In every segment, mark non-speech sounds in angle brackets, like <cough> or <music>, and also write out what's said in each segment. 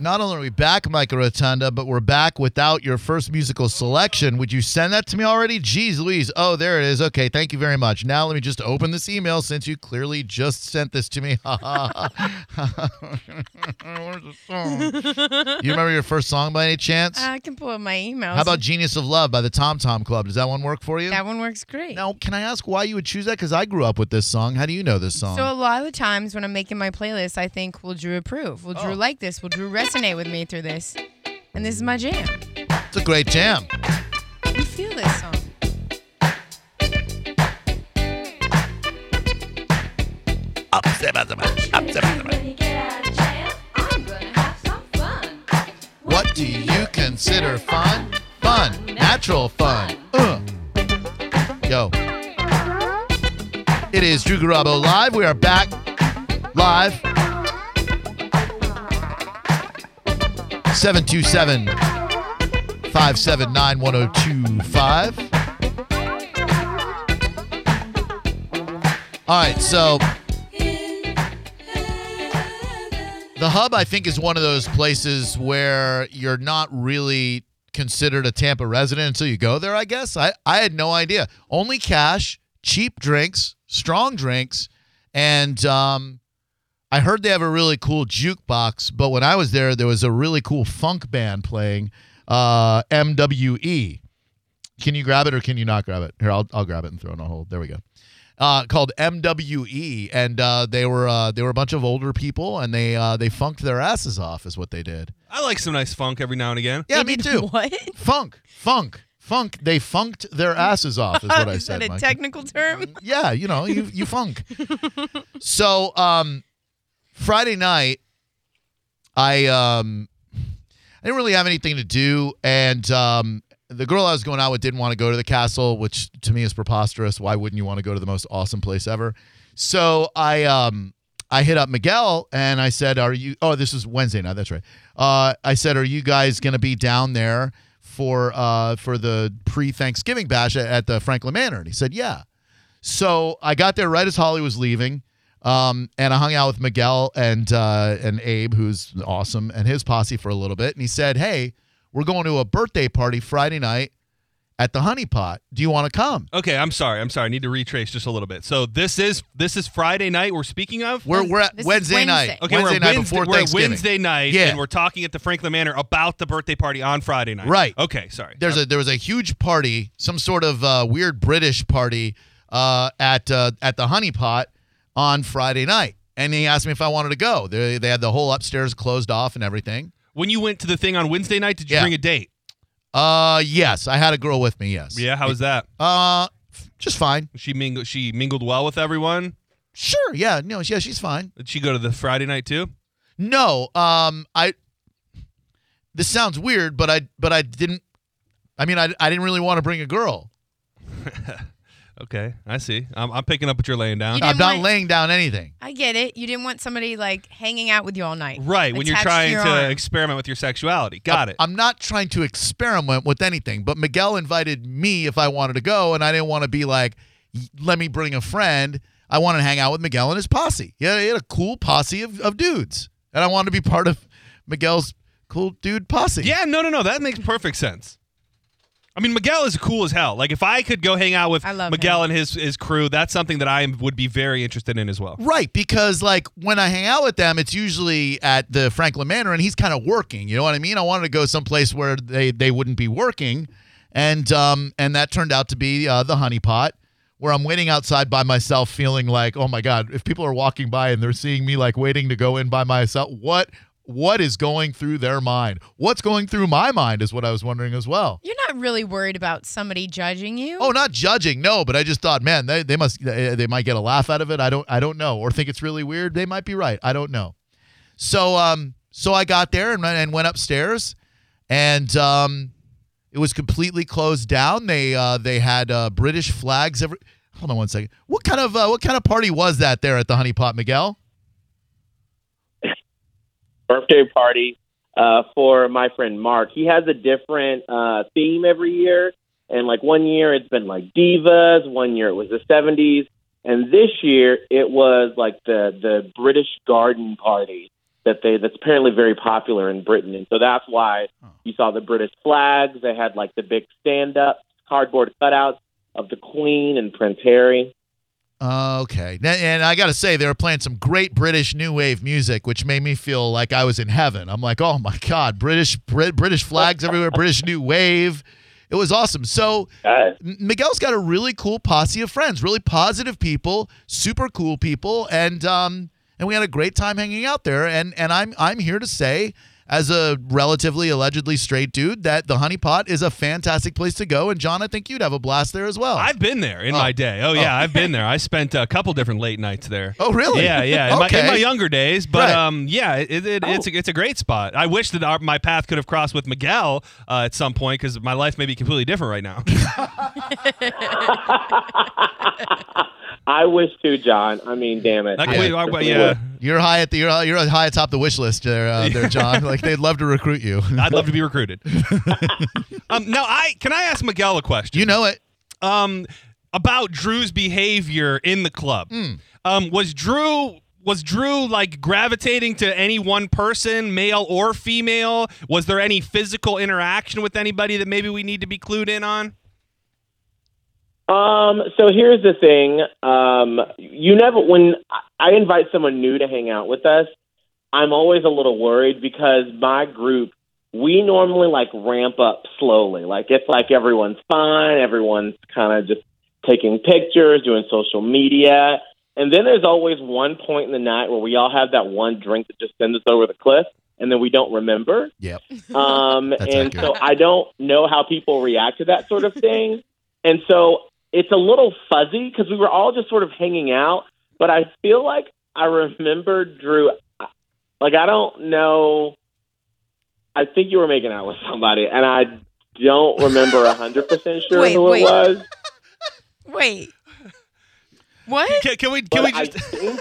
Not only are we back, Micah Rotunda, but we're back without your first musical selection. Would you send that to me already? Jeez Louise. Oh, there it is. Okay, thank you very much. Now let me just open this email since you clearly just sent this to me. Ha ha ha. Where's the song? you remember your first song by any chance? I can pull up my email. How about Genius of Love by the Tom Tom Club? Does that one work for you? that one works great. Now, can I ask why you would choose that? Because I grew up with this song. How do you know this song? So a lot of the times when I'm making my playlist, I think, "Will Drew approve? Will Drew Oh. like this? Will Drew resonate with me through this?" And this is my jam. it's a great jam. You feel this song? Up, step, up, step, up, step, step, up. What do you consider fun? Fun, natural fun. Uh. Yo. It is Drew Garabo live. We are back live. 727 579 1025. All right, so the hub, I think, is one of those places where you're not really considered a Tampa resident until you go there, I guess. I, I had no idea. Only cash, cheap drinks, strong drinks, and um, I heard they have a really cool jukebox, but when I was there, there was a really cool funk band playing uh, MWE. Can you grab it or can you not grab it? Here, I'll, I'll grab it and throw it on hold. There we go uh, called MWE, and uh, they were uh, they were a bunch of older people, and they uh, they funked their asses off, is what they did. I like some nice funk every now and again. Yeah, They me too. <laughs> What? Funk, funk, funk. They funked their asses off, is what <laughs> I said. is said. that a Mike. technical term? yeah, you know, you you funk. <laughs> so, um, Friday night, I um, I didn't really have anything to do, and um, the girl I was going out with didn't want to go to the castle, which to me is preposterous. Why wouldn't you want to go to the most awesome place ever? So I um I hit up Miguel and I said, "Are you? Oh, this is Wednesday night. That's right. Uh, I said, "Are you guys gonna be down there for uh for the pre Thanksgiving bash at, at the Franklin Manor?" And he said, "Yeah." So I got there right as Holly was leaving, um, and I hung out with Miguel and uh, and Abe, who's awesome, and his posse for a little bit. And he said, "Hey, we're going to a birthday party Friday night at the Honey Pot. Do you want to come?" Okay, I'm sorry. I'm sorry. I need to retrace just a little bit. So this is this is Friday night. We're speaking of. We're we're at This is Wednesday night. Wednesday. okay, Wednesday we're night Wednesday, before we're Thanksgiving. Wednesday night, Yeah. and we're talking at the Franklin Manor about the birthday party on Friday night. Right. Okay. Sorry. There's a there was a huge party, some sort of uh, weird British party uh, at uh, at the Honey Pot on Friday night, and he asked me if I wanted to go. They they had the whole upstairs closed off and everything. when you went to the thing on Wednesday night, did you Yeah. bring a date? Uh, yes, I had a girl with me. Yes. Yeah. How was that? Uh, f- just fine. She mingled. She mingled well with everyone. Sure. Yeah. No. Yeah. She's fine. Did she go to the Friday night too? No. Um. I. This sounds weird, but I but I didn't. I mean, I I didn't really want to bring a girl. <laughs> Okay, I see. I'm, I'm picking up what you're laying down. You I'm didn't want- laying down anything. I get it. You didn't want somebody like hanging out with you all night. Right, when you're attached to trying your to experiment with your sexuality. Got it. I'm not trying to experiment with anything, but Miguel invited me if I wanted to go, and I didn't want to be like, let me bring a friend. I wanted to hang out with Miguel and his posse. Yeah, he had a cool posse of, of dudes, and I wanted to be part of Miguel's cool dude posse. Yeah, no, no, no. That makes perfect sense. I mean, Miguel is cool as hell. Like, if I could go hang out with Miguel him. and his his crew, that's something that I would be very interested in as well. Right, because like when I hang out with them, it's usually at the Franklin Manor, and he's kind of working. You know what I mean? I wanted to go someplace where they they wouldn't be working, and um and that turned out to be uh, the Honey Pot, where I'm waiting outside by myself, feeling like, oh my god, if people are walking by and they're seeing me like waiting to go in by myself, what what is going through their mind? What's going through my mind is what I was wondering as well. You're not really worried about somebody judging you. Oh, not judging, no, but I just thought, man, they, they must they, might get a laugh out of it. I don't I don't know, or think it's really weird. They might be right. I don't know. So um so I got there and and went upstairs, and um it was completely closed down. They uh they had uh, British flags every. Hold on one second. What kind of uh, what kind of party was that there at the Honey Pot, Miguel? Birthday party uh, for my friend Mark. He has a different uh, theme every year, and like one year it's been like divas, one year it was the '70s, and this year it was like the the British Garden Party. that they that's apparently very popular in Britain, and so that's why you saw the British flags. They had like the big stand up cardboard cutouts of the Queen and Prince Harry. Uh, okay. And I got to say, they were playing some great British new wave music, which made me feel like I was in heaven. I'm like, oh my God, British Brit- British flags everywhere, British new wave. It was awesome. So Miguel's got a really cool posse of friends, really positive people, super cool people, and um, and we had a great time hanging out there. And and I'm I'm here to say, as a relatively allegedly straight dude, that the Honey Pot is a fantastic place to go. And John, I think you'd have a blast there as well. I've been there in Oh. my day. Oh yeah, I've been <laughs> there. I spent a couple different late nights there. oh really? Yeah, yeah. In, my, in my younger days, but Right. um, yeah, it, it, it's a, it's a great spot. I wish that our, my path could have crossed with Miguel uh, at some point because my life may be completely different right now. <laughs> <laughs> I wish too, John. I mean, damn it. Like, Yeah. wait, yeah, You're high at the you're, you're high atop the wish list there, uh, there, <laughs> John. like they'd love to recruit you. <laughs> I'd love to be <laughs> recruited. um, now, I can I ask Miguel a question? you know it. um, about Drew's behavior in the club. Hmm. Um, was Drew was Drew like gravitating to any one person, male or female? Was there any physical interaction with anybody that maybe we need to be clued in on? Um, so here's the thing. Um, you never, when I invite someone new to hang out with us, I'm always a little worried because my group, we normally like ramp up slowly. Like it's like everyone's fine, everyone's kind of just taking pictures, doing social media. And then there's always one point in the night where we all have that one drink that just sends us over the cliff and then we don't remember. Yep. <laughs> Um, That's and accurate. so I don't know how people react to that sort of thing. And so it's a little fuzzy because we were all just sort of hanging out. But I feel like I remember Drew. Like I don't know. I think you were making out with somebody, and I don't remember a hundred percent sure Wait, who wait. it was. Wait. What? Can, can we can But we I just think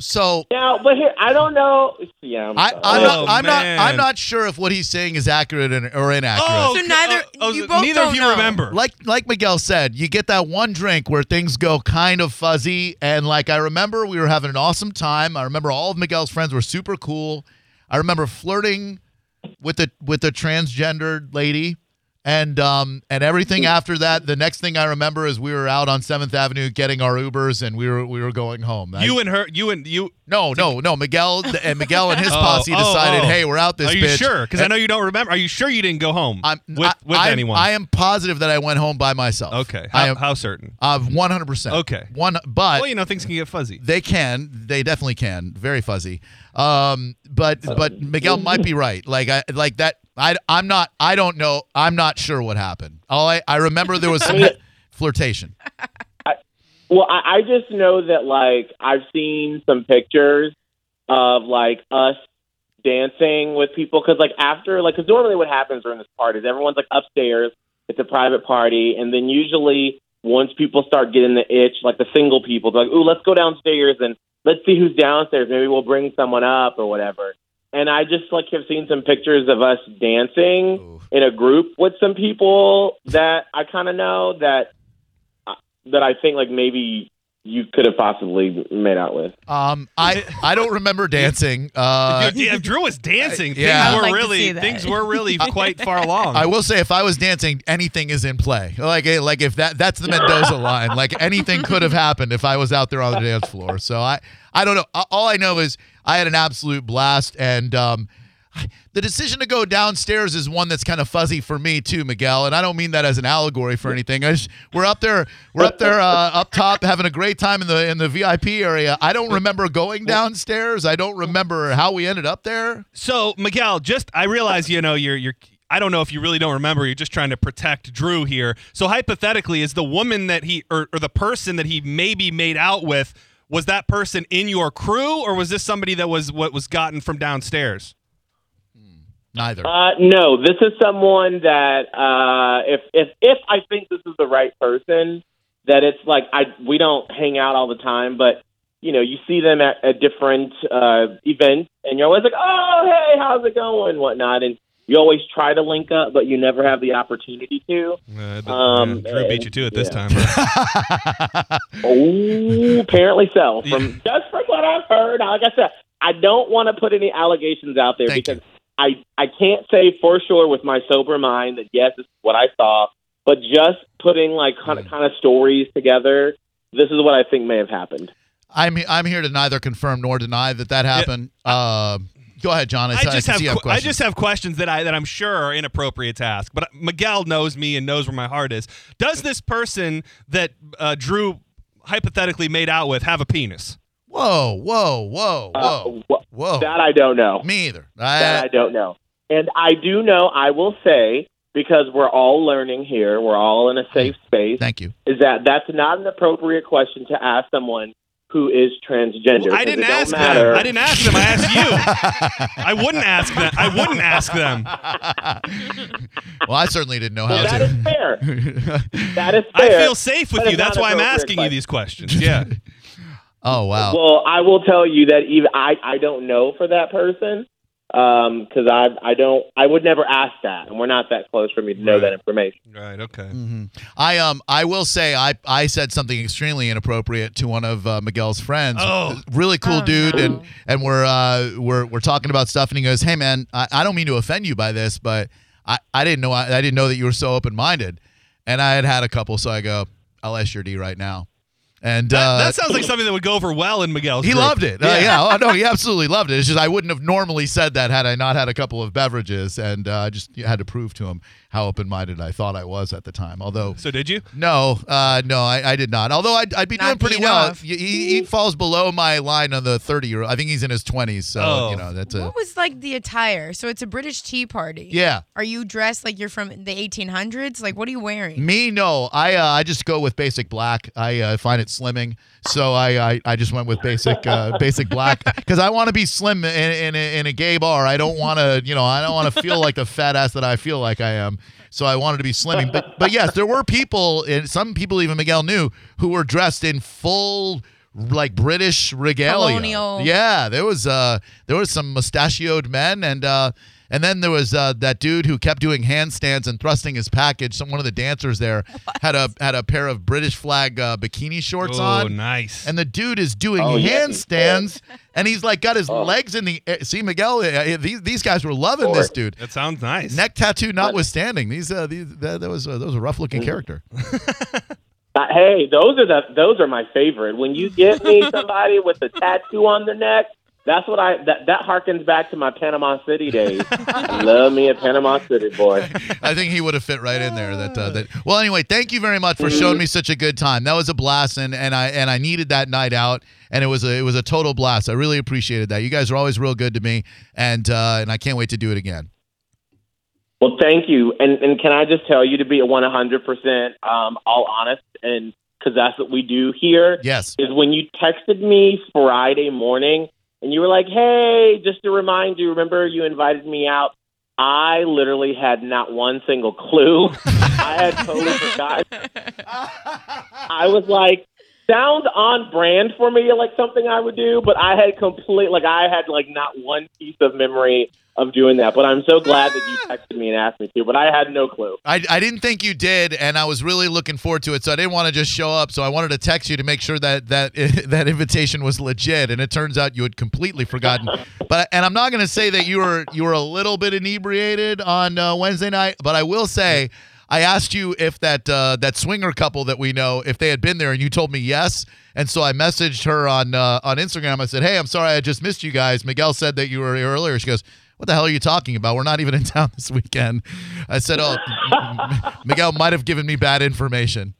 So now, but here I don't know. Yeah, I'm I. I'm Oh, not. I'm not. I'm not sure if what he's saying is accurate or inaccurate. oh, So neither- Oh, oh, you both neither of don't you know. remember. like like Miguel said, you get that one drink where things go kind of fuzzy, and like I remember we were having an awesome time. I remember all of Miguel's friends were super cool. I remember flirting with the with the transgendered lady, and um and everything after that. The next thing I remember is we were out on Seventh Avenue getting our Ubers, and we were we were going home. I- you and her, you and you. no no no Miguel <laughs> and Miguel and his Oh, posse oh, decided, oh. hey, we're out this Are you bitch. sure? Because I know you don't remember. Are you sure you didn't go home I'm with with I'm- anyone? I am positive that I went home by myself. okay. I am. how certain? Uh, 100%. Okay. One, but Well, you know things can get fuzzy. they can. They definitely can. Very fuzzy. Um, but but Miguel might be <laughs> right. Like I like that. I I'm not. I don't know. I'm not sure what happened. All I I remember there was some flirtation. Well, I, I just know that like I've seen some pictures of like us dancing with people because like after like because normally what happens during this party is everyone's like upstairs. It's a private party, and then usually once people start getting the itch, like the single people, they're like, "Ooh, let's go downstairs and let's see who's downstairs. Maybe we'll bring someone up or whatever." And I just like have seen some pictures of us dancing Ooh. in a group with some people that I kind of know that that I think like maybe you could have possibly made out with. Um, I I don't remember dancing. Uh, <laughs> If, if Drew was dancing, yeah. things I would were like really things were really <laughs> <laughs> quite far along. I will say, if I was dancing, anything is in play. Like, eh, like if that that's the Mendoza line. Like anything could have happened if I was out there on the dance floor. So I, I don't know. All I know is I had an absolute blast, and um, the decision to go downstairs is one that's kind of fuzzy for me too, Miguel. And I don't mean that as an allegory for anything. Just, we're up there, we're up there, uh, up top, having a great time in the in the VIP area. I don't remember going downstairs. I don't remember how we ended up there. So Miguel, just I realize you know you're you're. I don't know if you really don't remember. You're just trying to protect Drew here. So hypothetically, is the woman that he or, or the person that he maybe made out with was that person in your crew, or was this somebody that was what was gotten from downstairs? Neither. Uh, no, this is someone that uh, if if if I think this is the right person, that it's like I we don't hang out all the time, but you know you see them at, at different uh, events, and you're always like, oh hey, how's it going, whatnot, and you always try to link up, but you never have the opportunity to. Uh, the- Um, yeah, Drew beat you to it this yeah. time. <laughs> <laughs> Oh, apparently so. From just from what I've heard, like I said, I don't want to put any allegations out there Thank because I I can't say for sure with my sober mind that yes, this is what I saw, but just putting like kind of Mm. kind of stories together, this is what I think may have happened. I'm I'm here to neither confirm nor deny that that happened. Uh, go ahead, John. I, I I just can have have I questions. just have questions that I that I'm sure are inappropriate to ask. But Miguel knows me and knows where my heart is. Does this person that uh, Drew hypothetically made out with have a penis? Whoa, whoa, whoa, Uh, whoa, wh- whoa. that I don't know. Me either. That I, I don't know. And I do know. I will say because we're all learning here, we're all in a safe space. thank you. Is that that's not an appropriate question to ask someone who is transgender? Well, I 'cause didn't it don't ask matter. them. I didn't ask them. I asked you. I wouldn't ask them. I wouldn't ask them. <laughs> well, I certainly didn't know Well, how that is to. <laughs> That is fair. That is fair. I feel safe with That you. That's why I'm appropriate asking you these questions. Yeah. <laughs> oh wow. Well, I will tell you that even I I don't know for that person because I I don't I would never ask that, and we're not that close for me to know Right. that information. right. Okay. hmm I um I will say I I said something extremely inappropriate to one of uh, Miguel's friends. Oh. really cool Oh, dude, no. and and we're uh we're we're talking about stuff, and he goes, "Hey man, I, I don't mean to offend you by this, but I I didn't know I, I didn't know that you were so open minded, and I had had a couple, so I go, I'll ask your D right now, and That, uh, that sounds like something that would go over well in Miguel's. he group. loved it. Uh, yeah. Oh, no, he <laughs> absolutely loved it. It's just I wouldn't have normally said that had I not had a couple of beverages, and uh, I just had to prove to him how open-minded I thought I was at the time. Although, So did you? no, uh, no, I, I did not. Although I'd, I'd be Not doing pretty being well. He, he, he falls below my line on the thirty-year. Old I think he's in his twenties, so Oh. you know that's a What was like the attire? So it's a British tea party. yeah. Are you dressed like you're from the 1800s? Like, what are you wearing? Me, no. I uh, I just go with basic black. I uh, find it slimming, so I I, I just went with basic uh, basic black <laughs> because I want to be slim in, in, a, in a gay bar. I don't want to you know I don't want to feel like the fat ass that I feel like I am. So I wanted to be slimming. But but yes, there were people, and some people even Miguel knew, who were dressed in full like British regalia. Colonial. Yeah, there was uh there was some mustachioed men and uh and then there was uh, that dude who kept doing handstands and thrusting his package. Some one of the dancers there <laughs> had a had a pair of British flag uh, bikini shorts Oh, on. nice. And the dude is doing Oh, yeah. handstands, <laughs> and he's like got his Oh. legs in the air. See, Miguel, uh, these these guys were loving this dude. that sounds nice. Neck tattoo notwithstanding, these uh, these that, that was uh, that was a rough looking character. <laughs> Uh, hey, those are the those are my favorite. When you get me somebody with a tattoo on the neck, that's what I that that harkens back to my Panama City days. <laughs> Love me a Panama City boy. <laughs> I think he would have fit right in there. That uh, that. Well, anyway, thank you very much for showing me such a good time. That was a blast, and, and I and I needed that night out, and it was a it was a total blast. I really appreciated that. You guys are always real good to me, and uh, and I can't wait to do it again. Well, thank you. And and can I just tell you to be a one hundred percent um all honest and because that's what we do here. Yes. is when you texted me Friday morning and you were like, "Hey, just to remind you, remember you invited me out." I literally had not one single clue. <laughs> I had totally forgotten. <laughs> I was like, sounds on brand for me, like something I would do, but I had complete, like I had like not one piece of memory of doing that. But I'm so glad that you texted me and asked me to, but I had no clue. I, I didn't think you did, and I was really looking forward to it. So I didn't want to just show up. So I wanted to text you to make sure that that <laughs> that invitation was legit. And it turns out you had completely forgotten. <laughs> But and I'm not going to say that you were you were a little bit inebriated on uh, Wednesday night, but I will say I asked you if that uh, that swinger couple that we know if they had been there, and you told me yes. And so I messaged her on uh, on Instagram. I said, "Hey, I'm sorry I just missed you guys." Miguel said that you were here earlier. She goes. What the hell are you talking about? We're not even in <laughs> town this weekend. I said, "Oh, <laughs> Miguel might have given me bad information."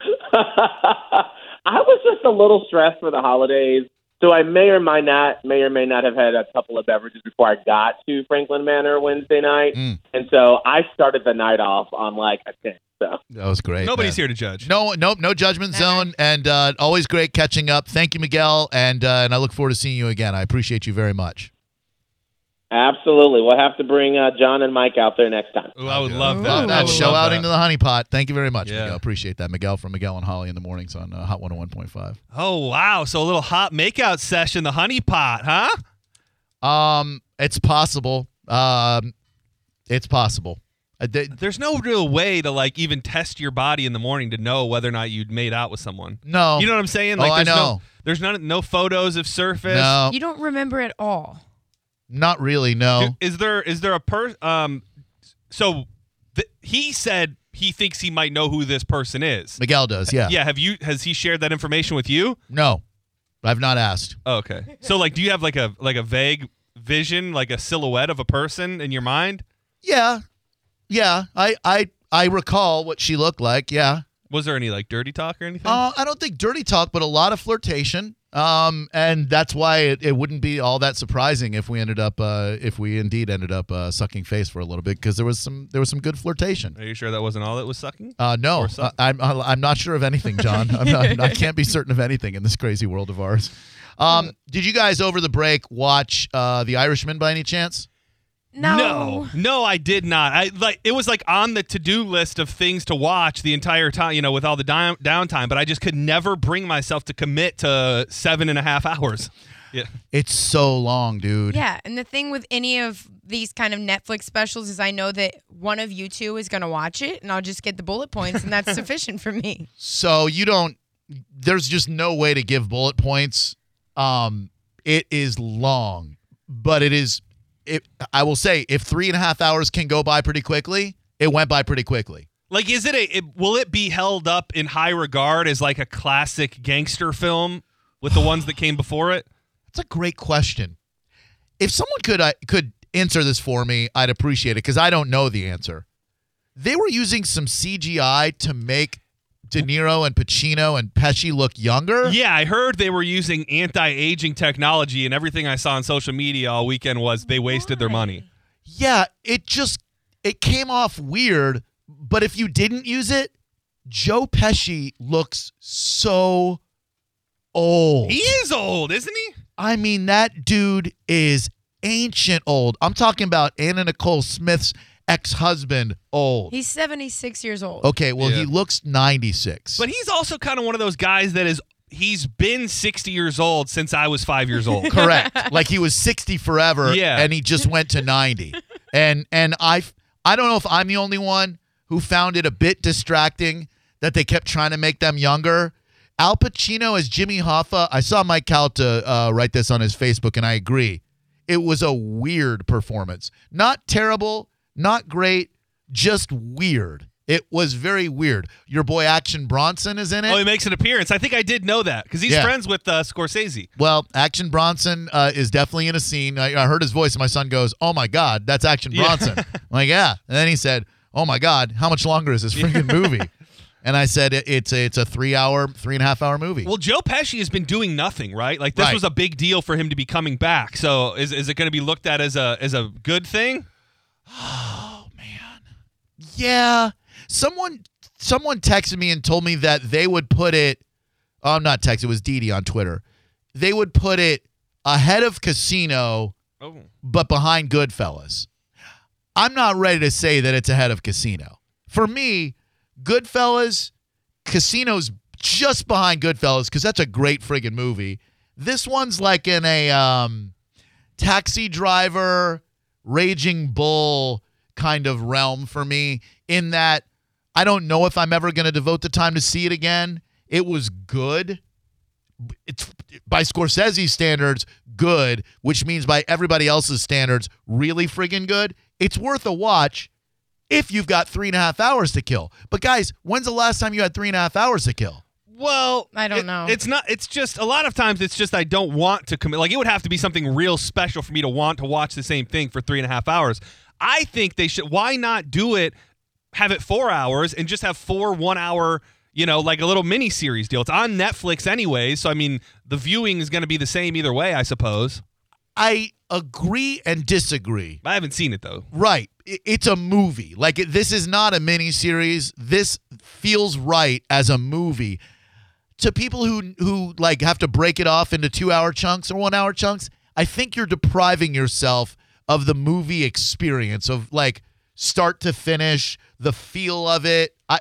<laughs> I was just a little stressed for the holidays, so I may or may not may or may not have had a couple of beverages before I got to Franklin Manor Wednesday night, Mm. and so I started the night off on like a ten. So That was great. Nobody's man. here to judge. No, no, no judgment zone, and uh, always great catching up. Thank you, Miguel, and uh, and I look forward to seeing you again. I appreciate you very much. Absolutely, we'll have to bring uh, John and Mike out there next time. Ooh, I would love that. Ooh. that would show love out that. into the honey pot. Thank you very much, Yeah. Miguel. Appreciate that, Miguel from Miguel and Holly in the mornings on uh, Hot 101.5. Oh wow! So a little hot makeout session, the honey pot, huh? Um, it's possible. Um, it's possible. Uh, they- There's no real way to like even test your body in the morning to know whether or not you'd made out with someone. no, You know what I'm saying? Oh, Like, I there's know. No, there's none, no photos of surface. no, You don't remember at all. Not really. No, Is there is there a per um? So th- he said he thinks he might know who this person is. Miguel does. Yeah. Yeah. Have you? Has he shared that information with you? No, I've not asked. Oh, okay. So like, do you have like a like a vague vision, like a silhouette of a person in your mind? Yeah, yeah. I I I recall what she looked like. Yeah. Was there any like dirty talk or anything? Uh, I don't think dirty talk, but a lot of flirtation. Um, and that's why it, it wouldn't be all that surprising if we ended up, uh, if we indeed ended up uh, sucking face for a little bit, because there was some, there was some good flirtation. Are you sure that wasn't all that was sucking? Uh, no, some- I, I'm, I'm not sure of anything, John. I'm not, I can't be certain of anything in this crazy world of ours. Um, <laughs> did you guys over the break watch uh, The Irishman by any chance? No. no, no, I did not. I like it was like on the to do list of things to watch the entire time, you know, with all the down, downtime. But I just could never bring myself to commit to seven and a half hours. <laughs> Yeah, It's so long, dude. Yeah, and the thing with any of these kind of Netflix specials is I know that one of you two is going to watch it, and I'll just get the bullet points, and that's <laughs> sufficient for me. So you don't. There's just no way to give bullet points. Um, it is long, but it is. It. I will say, if three and a half hours can go by pretty quickly, it went by pretty quickly. like is it a? It, will it be held up in high regard as like a classic gangster film with the ones that came before it? That's a great question. If someone could uh, could answer this for me, I'd appreciate it because I don't know the answer. They were using some CGI to make De Niro and Pacino and Pesci look younger. Yeah, I heard they were using anti-aging technology, and everything I saw on social media all weekend was they wasted their money. Yeah, it just it came off weird, but if you didn't use it, Joe Pesci looks so old. He is old, isn't he? I mean, that dude is ancient old. I'm talking about Anna Nicole Smith's ex-husband old. He's 76 years old. Okay, well, Yeah. he looks 96. But he's also kind of one of those guys that is he's been 60 years old since I was 5 years old. correct. <laughs> like he was 60 forever Yeah. and he just went to 90. <laughs> and and I I don't know if I'm the only one who found it a bit distracting that they kept trying to make them younger. Al Pacino as Jimmy Hoffa, I saw Mike Calta uh, write this on his Facebook and I agree. It was a weird performance. Not terrible, not great, just weird. It was very weird. Your boy Action Bronson is in it. oh, he makes an appearance. I think I did know that cuz he's Yeah. friends with uh, Scorsese. Well, Action Bronson uh, is definitely in a scene. I, I heard his voice, and my son goes, "Oh my God, that's Action Yeah. Bronson." I'm <laughs> like, yeah. And then he said, "Oh my God, how much longer is this freaking movie?" <laughs> and I said, "It's a it's a three hour, three and a half hour movie." Well, Joe Pesci has been doing nothing, right? Like this Right. was a big deal for him to be coming back. So is, is it going to be looked at as a as a good thing? Yeah. Someone someone texted me and told me that they would put it. Oh, I'm not text, It was Dee Dee on Twitter. They would put it ahead of Casino, Oh. but behind Goodfellas. I'm not ready to say that it's ahead of Casino. For me, Goodfellas, Casino's just behind Goodfellas because that's a great friggin' movie. This one's like in a um, taxi driver, raging bull kind of realm for me, in that I don't know if I'm ever going to devote the time to see it again. It was good it's by Scorsese standards good, which means by everybody else's standards really friggin' good. It's worth a watch if you've got three and a half hours to kill. But guys, when's the last time you had three and a half hours to kill? Well, I don't it- know. It's not. It's just a lot of times. It's just I don't want to commit. Like it would have to be something real special for me to want to watch the same thing for three and a half hours. I think they should. Why not do it? Have it four hours and just have four one hour. You know, like a little mini series deal. It's on Netflix anyway, so I mean, the viewing is going to be the same either way, I suppose. I agree and disagree. I haven't seen it though. Right. It's a movie. Like this is not a mini series. This feels right as a movie. To people who who like have to break it off into 2-hour chunks or 1-hour chunks, I think you're depriving yourself of the movie experience of like start to finish, the feel of it. I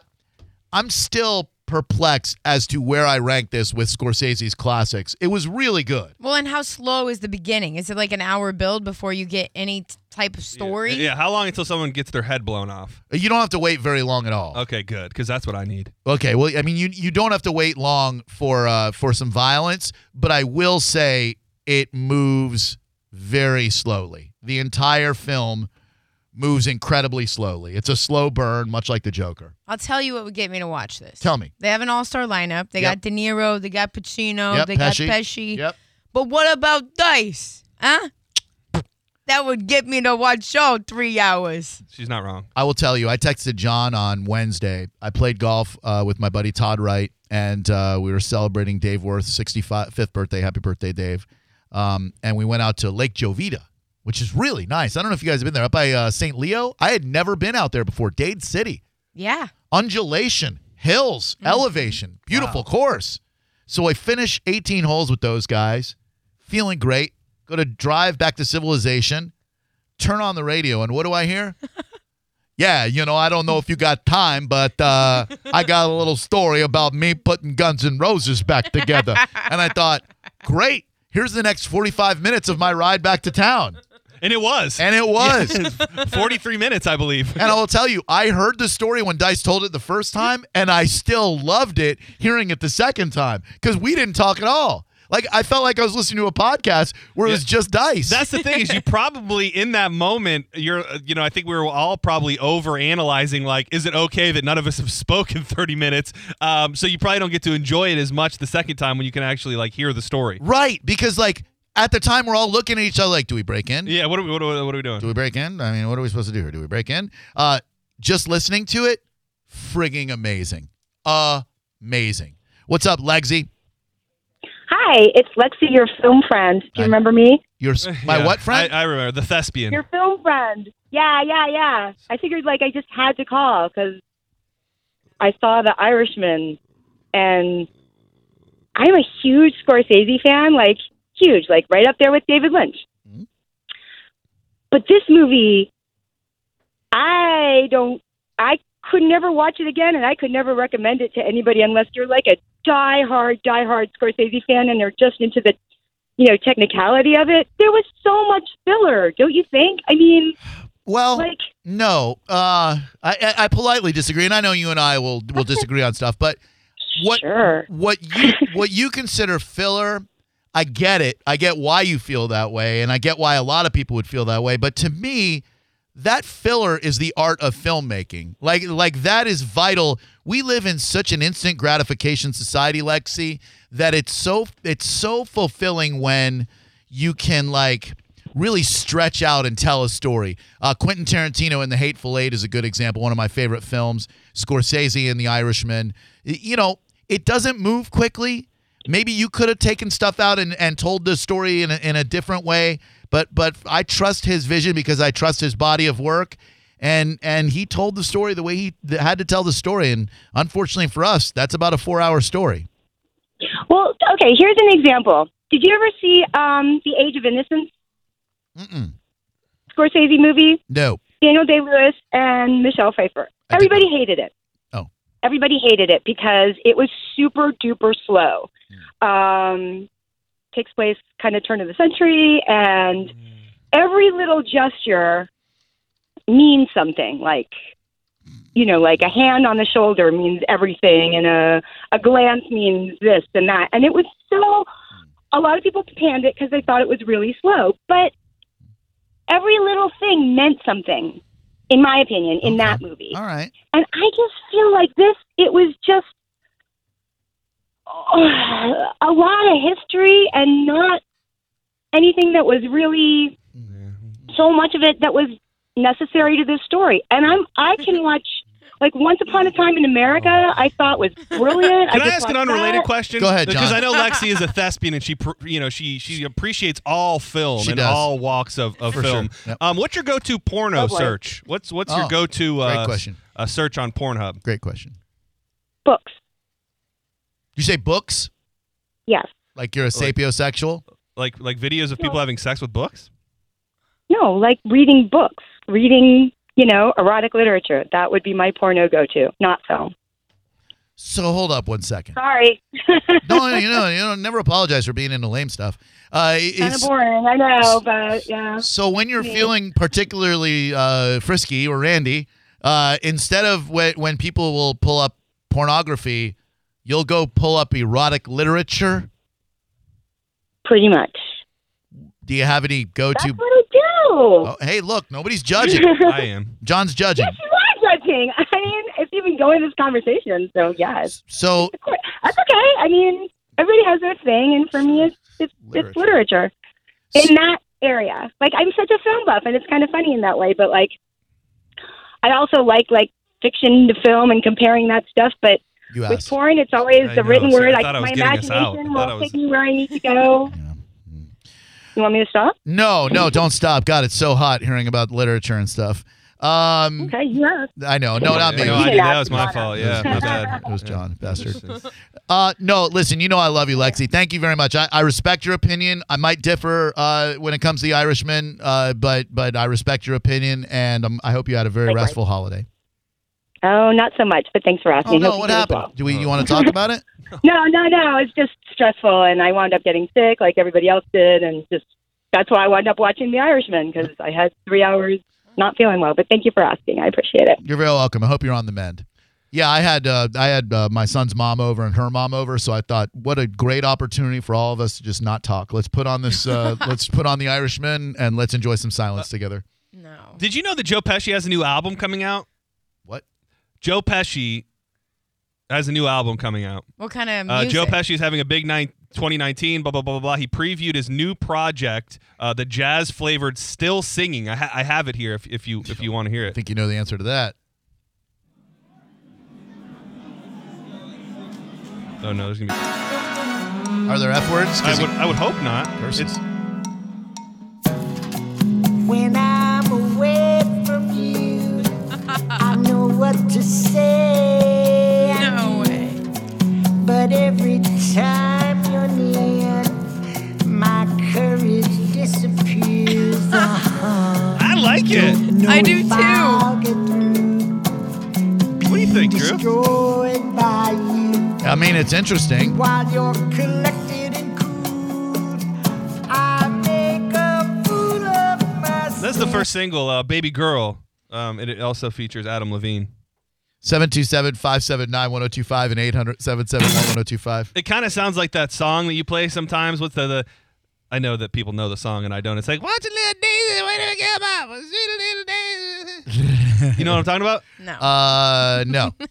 I'm still perplexed as to where I rank this with Scorsese's classics. It was really good. Well, and how slow is the beginning? Is it like an hour build before you get any type of story. Yeah, how long until someone gets their head blown off? You don't have to wait very long at all. Okay, good, because that's what I need. Okay, well, I mean, you you don't have to wait long for uh, for some violence, but I will say it moves very slowly. The entire film moves incredibly slowly. It's a slow burn, much like the Joker. I'll tell you what would get me to watch this. Tell me. They have an all-star lineup. They Yep. got De Niro. They got Pacino. Yep, they Pesci. got Pesci. Yep. But what about Dice? Huh? That would get me to watch show three hours. She's not wrong. I will tell you, I texted John on Wednesday. I played golf uh, with my buddy Todd Wright, and uh, we were celebrating Dave Worth's 65th birthday. Happy birthday, Dave. Um, and we went out to Lake Jovita, which is really nice. I don't know if you guys have been there. Up by uh, St. Leo. I had never been out there before. Dade City. Yeah. undulation, hills, elevation, beautiful course. So I finish 18 holes with those guys, feeling great. Go to drive back to civilization, turn on the radio, and what do I hear? <laughs> yeah, you know, I don't know if you got time, but uh, I got a little story about me putting Guns N' Roses back together. <laughs> and I thought, great. Here's the next 45 minutes of my ride back to town. And it was. And it was. <laughs> 43 minutes, I believe. And I will tell you, I heard the story when Dice told it the first time, and I still loved it hearing it the second time because we didn't talk at all. Like I felt like I was listening to a podcast where it was just Dice. That's the thing is you <laughs> probably in that moment you're uh, you know I think we were all probably over analyzing like is it okay that none of us have <laughs> spoken 30 minutes um, so you probably don't get to enjoy it as much the second time when you can actually like hear the story right because like at the time we're all looking at each other like, do we break in? yeah what are we what are, what are we doing Do we break in? I mean, what are we supposed to do here? Do we break in? Uh, just listening to it, frigging amazing, amazing. What's up, Lexi? Hi, it's Lexi, your film friend. Do you Hi. remember me? Your s- my Yeah, what friend? I, I remember the thespian Your film friend. Yeah, yeah, yeah. I figured like I just had to call because I saw The Irishman, and I'm a huge Scorsese fan. Like huge, like right up there with David Lynch. Mhm. But this movie, I don't. I could never watch it again, and I could never recommend it to anybody unless you're like a die-hard, die-hard Scorsese fan, and they're just into the, you know, technicality of it. There was so much filler, don't you think? I mean, well, like. No, uh, I, I politely disagree, and I know you and I will will disagree on stuff. But what Sure. what you what you consider filler, I get it. I get why you feel that way, and I get why a lot of people would feel that way. But to me, that filler is the art of filmmaking. Like like that is vital. We live in such an instant gratification society, Lexi, that it's so it's so fulfilling when you can like really stretch out and tell a story. Uh, Quentin Tarantino in The Hateful Eight is a good example, one of my favorite films. Scorsese in The Irishman. You know, it doesn't move quickly. Maybe you could have taken stuff out and, and told the story in a, in a different way, but but I trust his vision because I trust his body of work, and and he told the story the way he had to tell the story. And unfortunately for us, that's about a four hour story. Well, okay, here's an example. Did you ever see um, The Age of Innocence, Mm-mm. Scorsese movie? No, Daniel Day Lewis and Michelle Pfeiffer. I Everybody hated it. Oh. Everybody hated it because it was super duper slow. Hmm. Um, takes place kind of turn of the century, and mm. every little gesture means something. Like, you know, like a hand on the shoulder means everything, and a a glance means this and that. And it was so. A lot of people panned it because they thought it was really slow, but every little thing meant something, in my opinion, in Okay. that movie. all right. And I just feel like this, it was just <sighs> a lot of history and not anything that was really so much of it that was necessary to this story. And I'm I can <laughs> watch like Once Upon a Time in America. I thought was brilliant. Can I, just ask an unrelated that. question? Go ahead, Because I know Lexi is a <laughs> thespian and she, you know, she she appreciates all film She and does. all walks of, of For film. sure. Yep. Um, what's your go-to porno Oh, search? What's what's Oh, your go-to uh, great question. uh, search on Pornhub? Great question. Books. You say books? Yes. Like you're a Like- sapiosexual? Like like videos of people having sex with books? No, like reading books, reading, you know, erotic literature. That would be my porno go to, not film. So hold up one second. Sorry. No, you know, you know, never apologize for being into lame stuff. Uh, kind of boring, I know, but yeah. so when you're Yeah. feeling particularly uh, frisky or randy, uh, instead of when, when people will pull up pornography, you'll go pull up erotic literature. Pretty much. Do you have any go-to? That's what I do. Oh, hey, look, nobody's judging. <laughs> I am. John's judging. Yes, you are judging. I mean, it's even going this conversation, so yes. So That's okay. I mean, everybody has their thing, and for me, it's it's it's literature in that area. Like I'm such a film buff, and it's kind of funny in that way. But like, I also like like fiction to film and comparing that stuff. But you with asked. porn, it's always I the know. written See, word. I I, I my getting us out. imagination I thought I will was- take me where I need to go. Yeah. You want me to stop? No, no, don't stop. God, it's so hot hearing about literature and stuff. Um, Okay, yeah. I know. No, not me. No, I can. That was my fault. It Yeah, was- my it was- bad. It was John, bastard. <laughs> Uh, no, listen, you know I love you, Lexi. Thank you very much. I, I respect your opinion. I might differ uh, when it comes to the Irishman, uh, but but I respect your opinion, and um, I hope you had a very Likewise. restful holiday. Oh, not so much, but thanks for Oh asking. no, Hope what happened? well. Do we? You want to talk about it? <laughs> No, no, no. It's just stressful, and I wound up getting sick like everybody else did, and just that's why I wound up watching The Irishman because I had three hours not feeling well. But thank you for asking. I appreciate it. You're very welcome. I hope you're on the mend. Yeah, I had uh, I had uh, my son's mom over and her mom over, so I thought, what a great opportunity for all of us to just not talk. Let's put on this. Uh, <laughs> let's put on the Irishman and let's enjoy some silence together. No. Did you know that Joe Pesci has a new album coming out? What? Joe Pesci has a new album coming out. What kind of Uh. Joe Pesci is having a big night 2019, blah, blah, blah, blah, blah. He previewed his new project, uh, the jazz flavored Still Singing. I, ha- I have it here if, if you if you want to hear it. I it. think you know the answer to that. Oh, no, there's going to be. Are there f words? I would, I would hope not. Curses. It's, When I'm away what to say. No way. But every time you're near, my courage disappears. Uh-huh. <laughs> I like it. I do too. I'll get through, What do you think, Drew? by you I mean, it's interesting. while you're collected and cool. I make a fool of myself. That's the first single, uh, Baby Girl. Um, and it also features Adam Levine. 727 579 1025 and 800 771 1025. It kind of sounds like that song that you play sometimes. with the, the I know that people know the song and I don't. It's like, watch a little daisy, wait till we get up, sweet little daisy. <laughs> You know what I'm talking about? No. Uh, no. <laughs>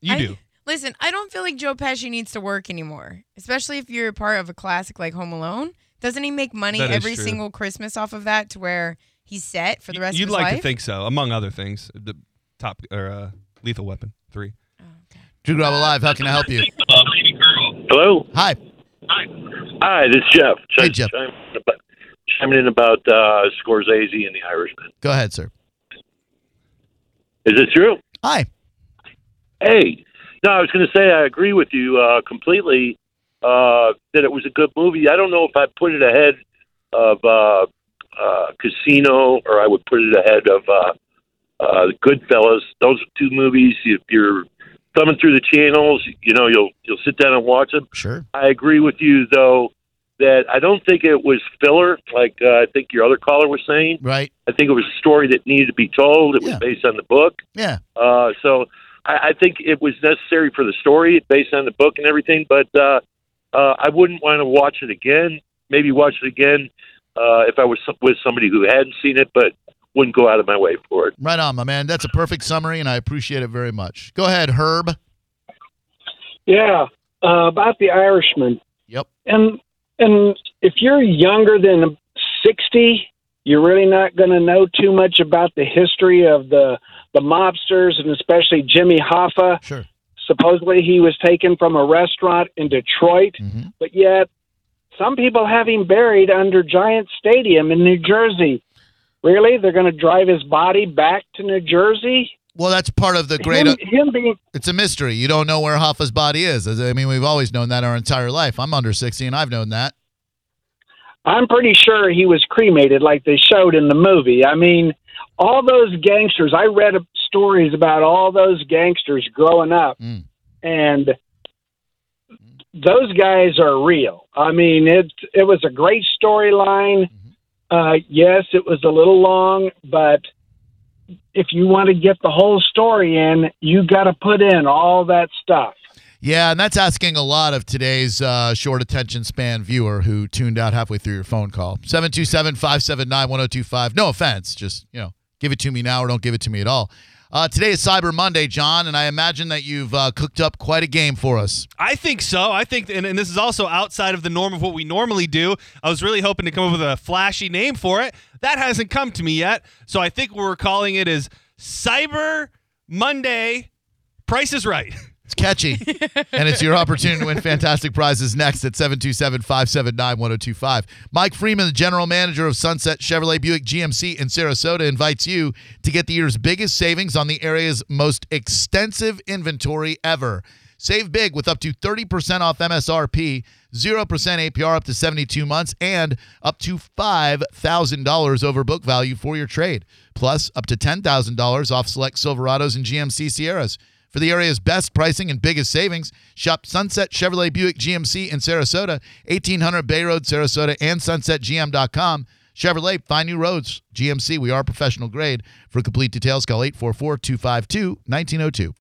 You I- do. Listen, I don't feel like Joe Pesci needs to work anymore, especially if you're a part of a classic like Home Alone. Doesn't he make money That is every true. single Christmas off of that to where he's set for the rest You'd of his like life? to think so, among other things. The top or uh, Lethal Weapon three. Oh, okay. Drew Garabo Live, how can I help you? Hello. Hi. Hi, Hi, this is Jeff. Hey, Chiming Jeff. Chiming in about uh, Scorsese and The Irishman. Go ahead, sir. Is this true? Hi. Hey. No, I was going to say I agree with you uh, completely uh, that it was a good movie. I don't know if I'd put it ahead of uh, uh, Casino or I would put it ahead of uh, uh, Goodfellas. Those are two movies. If you're thumbing through the channels, you know you'll you'll sit down and watch them. Sure. I agree with you though that I don't think it was filler, like uh, I think your other caller was saying. Right. I think it was a story that needed to be told. It was Yeah. based on the book, Yeah. uh, so I, I think it was necessary for the story, based on the book and everything. But uh, uh, I wouldn't want to watch it again. Maybe watch it again uh, if I was with somebody who hadn't seen it, but wouldn't go out of my way for it. Right on, my man. That's a perfect summary, and I appreciate it very much. Go ahead, Herb. Yeah, uh, about the Irishman. Yep. And and if you're younger than sixty, you're really not going to know too much about the history of the the mobsters and especially Jimmy Hoffa. Sure. Supposedly he was taken from a restaurant in Detroit, hmm but yet some people have him buried under Giant Stadium in New Jersey. Really, they're going to drive his body back to New Jersey? Well, that's part of the great. him, him being it's a mystery. You don't know where Hoffa's body is. I mean, we've always known that our entire life. I'm under 60, and I've known that. I'm pretty sure he was cremated like they showed in the movie. I mean, all those gangsters, I read stories about all those gangsters growing up, Mm. and those guys are real. I mean, it it was a great storyline. Uh, yes, it was a little long, but if you want to get the whole story in, you got to put in all that stuff. Yeah, and that's asking a lot of today's uh, short attention span viewer who tuned out halfway through your phone call. 727 579 1025. No offense. Just, you know, give it to me now or don't give it to me at all. Uh, today is Cyber Monday, John, and I imagine that you've uh, cooked up quite a game for us. I think so. I think, and, and this is also outside of the norm of what we normally do. I was really hoping to come up with a flashy name for it. That hasn't come to me yet. So I think what we're calling it is Cyber Monday. Price is right. <laughs> Catchy, <laughs> and it's your opportunity to win fantastic prizes next at 727 579 1025. Mike Freeman, the general manager of Sunset Chevrolet Buick GMC in Sarasota, invites you to get the year's biggest savings on the area's most extensive inventory ever. Save big with up to 30% off MSRP, 0% APR up to 72 months, and up to $5,000 over book value for your trade. Plus, up to $10,000 off select Silverados and GMC Sierras. For the area's best pricing and biggest savings, shop Sunset Chevrolet Buick GMC in Sarasota, 1800 Bay Road, Sarasota, and sunsetgm.com. Chevrolet, find new roads. GMC, we are professional grade. For complete details, call 844 252 1902.